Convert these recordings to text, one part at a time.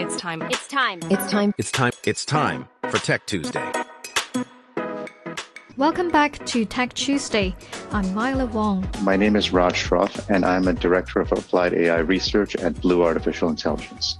It's time. It's time. It's time. It's time. It's time for Tech Tuesday. Welcome back to Tech Tuesday. I'm Violet Wong. My name is Raj Shroff, and I'm a Director of Applied AI Research at Blue Artificial Intelligence.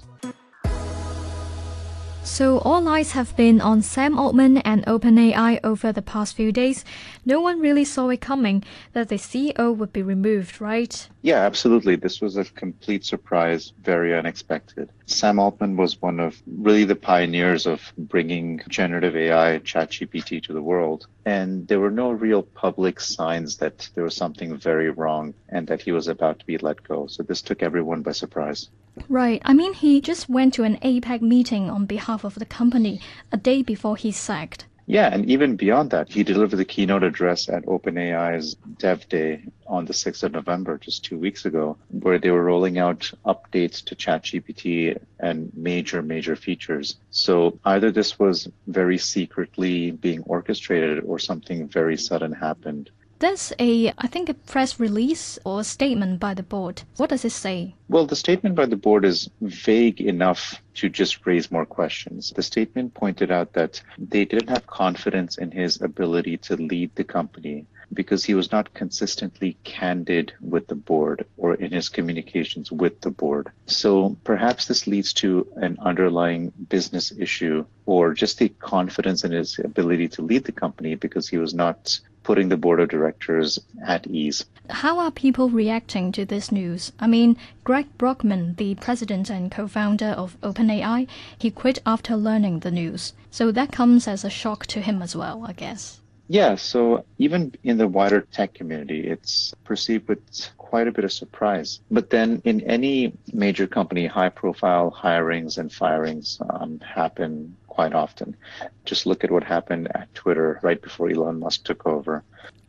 So all eyes have been on Sam Altman and OpenAI over the past few days. No one really saw it coming that the CEO would be removed, right? Yeah, absolutely. This was a complete surprise, very unexpected. Sam Altman was one of really the pioneers of bringing generative AI, ChatGPT to the world. And there were no real public signs that there was something very wrong and that he was about to be let go. So this took everyone by surprise. Right. I mean, he just went to an APEC meeting on behalf of the company a day before he's sacked. Yeah, and even beyond that, he delivered the keynote address at OpenAI's Dev Day on the 6th of November, just two weeks ago, where they were rolling out updates to ChatGPT and major, major features. So either this was very secretly being orchestrated or something very sudden happened. There's a, I think, a press release or a statement by the board. What does it say? Well, the statement by the board is vague enough to just raise more questions. The statement pointed out that they didn't have confidence in his ability to lead the company because he was not consistently candid with the board or in his communications with the board. So perhaps this leads to an underlying business issue or just the confidence in his ability to lead the company because he was not putting the board of directors at ease. How are people reacting to this news? I mean, Greg Brockman, the president and co founder of OpenAI, he quit after learning the news. So that comes as a shock to him as well, I guess. Yeah, so even in the wider tech community, it's perceived with quite a bit of surprise. But then in any major company, high profile hirings and firings um, happen quite often. Just look at what happened at Twitter right before Elon Musk took over.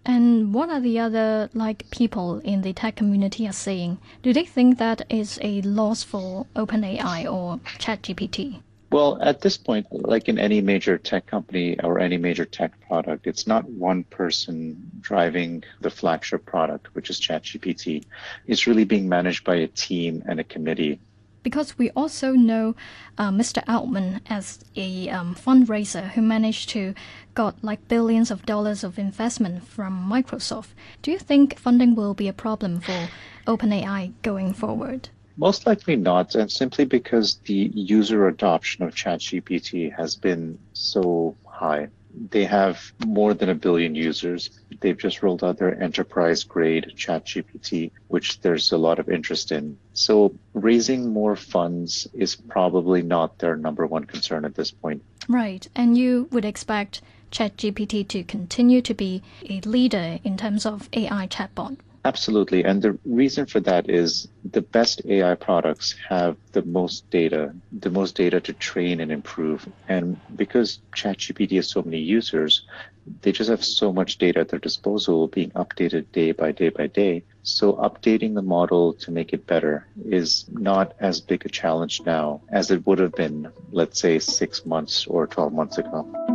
And what are the other like people in the tech community are saying? Do they think that is a loss for OpenAI or ChatGPT? Well, at this point, like in any major tech company or any major tech product, it's not one person driving the flagship product, which is ChatGPT. It's really being managed by a team and a committee because we also know uh, Mr. Altman as a um, fundraiser who managed to got like billions of dollars of investment from Microsoft. Do you think funding will be a problem for OpenAI going forward? Most likely not, and simply because the user adoption of ChatGPT has been so high they have more than a billion users. They've just rolled out their enterprise grade ChatGPT, which there's a lot of interest in. So raising more funds is probably not their number one concern at this point. Right. And you would expect ChatGPT to continue to be a leader in terms of AI chatbot. Absolutely. And the reason for that is the best AI products have the most data, the most data to train and improve. And because ChatGPT has so many users, they just have so much data at their disposal being updated day by day by day. So updating the model to make it better is not as big a challenge now as it would have been, let's say, six months or 12 months ago.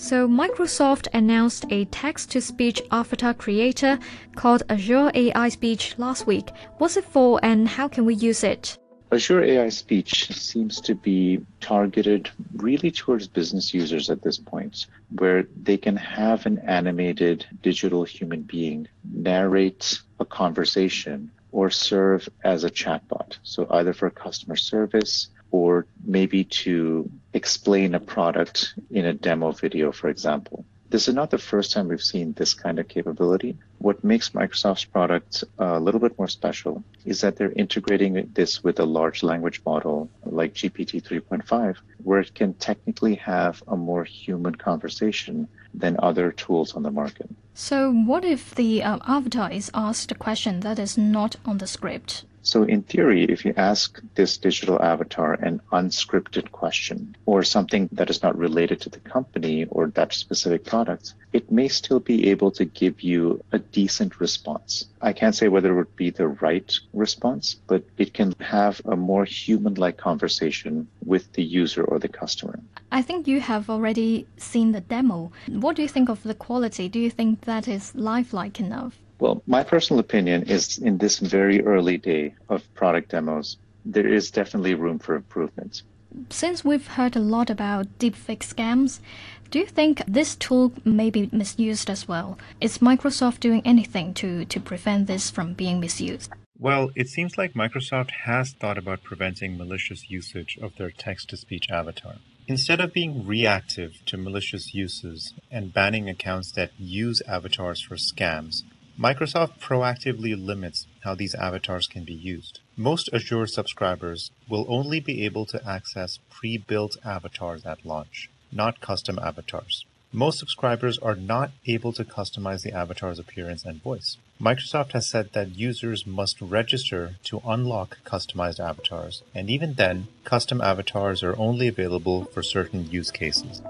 So, Microsoft announced a text to speech avatar creator called Azure AI Speech last week. What's it for and how can we use it? Azure AI Speech seems to be targeted really towards business users at this point, where they can have an animated digital human being narrate a conversation or serve as a chatbot. So, either for customer service, or maybe to explain a product in a demo video, for example. This is not the first time we've seen this kind of capability. What makes Microsoft's product a little bit more special is that they're integrating this with a large language model like GPT 3.5, where it can technically have a more human conversation than other tools on the market. So, what if the uh, avatar is asked a question that is not on the script? So in theory, if you ask this digital avatar an unscripted question or something that is not related to the company or that specific product, it may still be able to give you a decent response. I can't say whether it would be the right response, but it can have a more human-like conversation with the user or the customer. I think you have already seen the demo. What do you think of the quality? Do you think that is lifelike enough? Well, my personal opinion is in this very early day of product demos, there is definitely room for improvement. Since we've heard a lot about deepfake scams, do you think this tool may be misused as well? Is Microsoft doing anything to, to prevent this from being misused? Well, it seems like Microsoft has thought about preventing malicious usage of their text to speech avatar. Instead of being reactive to malicious uses and banning accounts that use avatars for scams, Microsoft proactively limits how these avatars can be used. Most Azure subscribers will only be able to access pre-built avatars at launch, not custom avatars. Most subscribers are not able to customize the avatar's appearance and voice. Microsoft has said that users must register to unlock customized avatars, and even then, custom avatars are only available for certain use cases.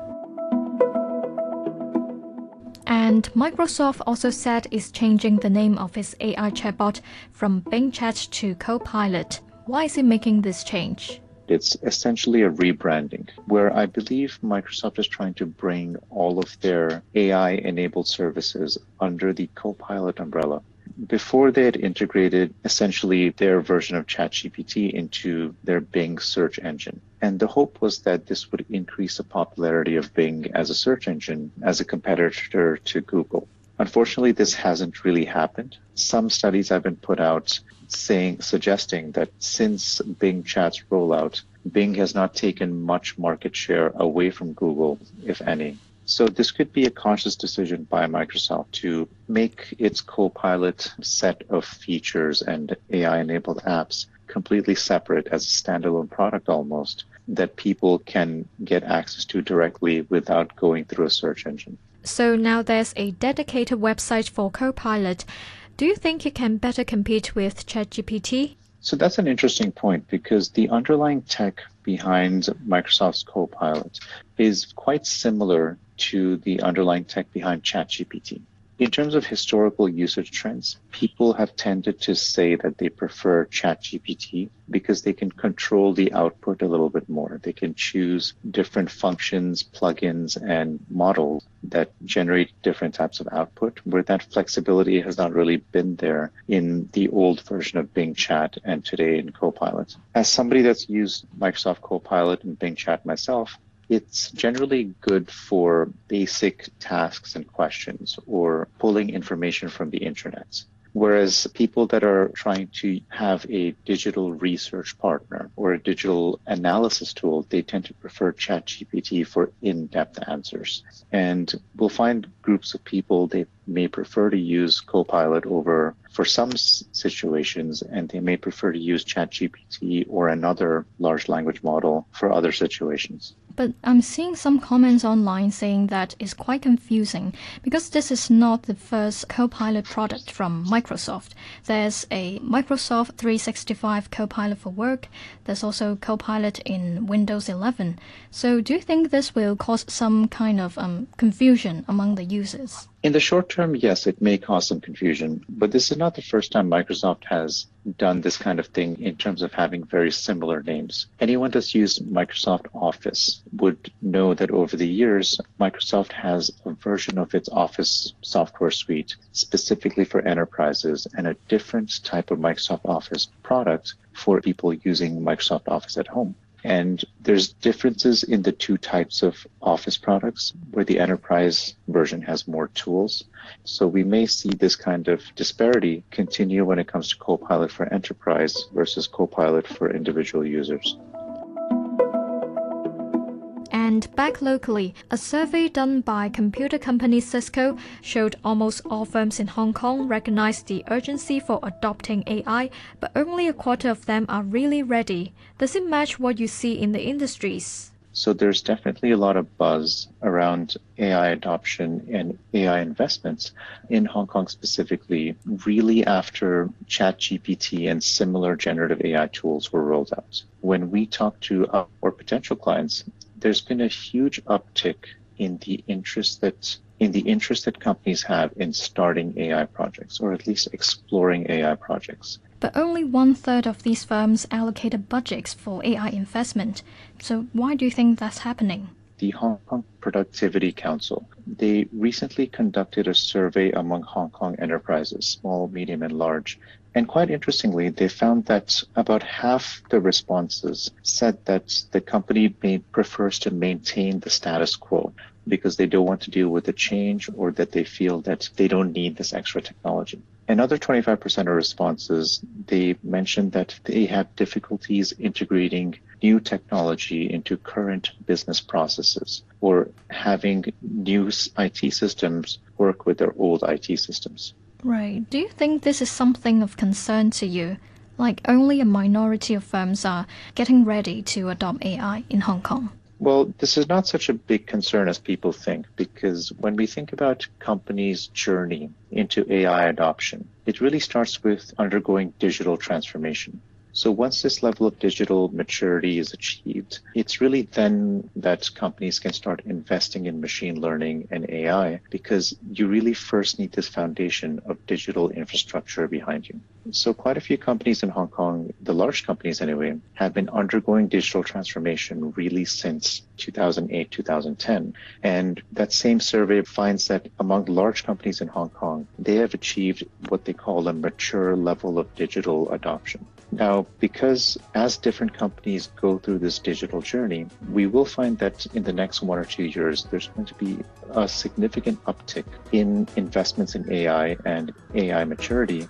And Microsoft also said it's changing the name of its AI chatbot from Bing Chat to Copilot. Why is it making this change? It's essentially a rebranding where I believe Microsoft is trying to bring all of their AI enabled services under the Copilot umbrella. Before they had integrated essentially their version of ChatGPT into their Bing search engine. And the hope was that this would increase the popularity of Bing as a search engine as a competitor to Google. Unfortunately, this hasn't really happened. Some studies have been put out saying, suggesting that since Bing Chat's rollout, Bing has not taken much market share away from Google, if any. So this could be a conscious decision by Microsoft to make its Copilot set of features and AI enabled apps completely separate as a standalone product almost that people can get access to directly without going through a search engine. So now there's a dedicated website for Copilot. Do you think it can better compete with ChatGPT? So that's an interesting point because the underlying tech behind Microsoft's Copilot is quite similar to the underlying tech behind ChatGPT. In terms of historical usage trends, people have tended to say that they prefer ChatGPT because they can control the output a little bit more. They can choose different functions, plugins, and models that generate different types of output, where that flexibility has not really been there in the old version of Bing Chat and today in Copilot. As somebody that's used Microsoft Copilot and Bing Chat myself, it's generally good for basic tasks and questions or pulling information from the internet. Whereas people that are trying to have a digital research partner or a digital analysis tool, they tend to prefer ChatGPT for in-depth answers. And we'll find groups of people they may prefer to use Copilot over for some situations, and they may prefer to use ChatGPT or another large language model for other situations. But I'm seeing some comments online saying that it's quite confusing because this is not the first Copilot product from Microsoft. There's a Microsoft 365 Copilot for Work. There's also Copilot in Windows 11. So do you think this will cause some kind of um, confusion among the users? In the short term, yes, it may cause some confusion, but this is not the first time Microsoft has done this kind of thing in terms of having very similar names. Anyone that's used Microsoft Office would know that over the years, Microsoft has a version of its Office software suite specifically for enterprises and a different type of Microsoft Office product for people using Microsoft Office at home. And there's differences in the two types of Office products where the enterprise version has more tools. So we may see this kind of disparity continue when it comes to Copilot for enterprise versus Copilot for individual users. And back locally, a survey done by computer company Cisco showed almost all firms in Hong Kong recognize the urgency for adopting AI, but only a quarter of them are really ready. Does it match what you see in the industries? So there's definitely a lot of buzz around AI adoption and AI investments in Hong Kong specifically, really after ChatGPT and similar generative AI tools were rolled out. When we talk to our potential clients, there's been a huge uptick in the interest that in the interest that companies have in starting AI projects or at least exploring AI projects. But only one third of these firms allocated budgets for AI investment. So why do you think that's happening? The Hong Kong Productivity Council, they recently conducted a survey among Hong Kong enterprises, small, medium, and large, And quite interestingly, they found that about half the responses said that the company may, prefers to maintain the status quo because they don't want to deal with the change or that they feel that they don't need this extra technology. Another 25% of responses, they mentioned that they have difficulties integrating new technology into current business processes or having new IT systems work with their old IT systems. Right. Do you think this is something of concern to you? Like only a minority of firms are getting ready to adopt AI in Hong Kong. Well, this is not such a big concern as people think because when we think about companies' journey into AI adoption, it really starts with undergoing digital transformation. So once this level of digital maturity is achieved, it's really then that companies can start investing in machine learning and AI because you really first need this foundation of digital infrastructure behind you. So quite a few companies in Hong Kong, the large companies anyway, have been undergoing digital transformation really since 2008, 2010. And that same survey finds that among large companies in Hong Kong, they have achieved what they call a mature level of digital adoption. Now, because as different companies go through this digital journey, we will find that in the next one or two years, there's going to be a significant uptick in investments in AI and AI maturity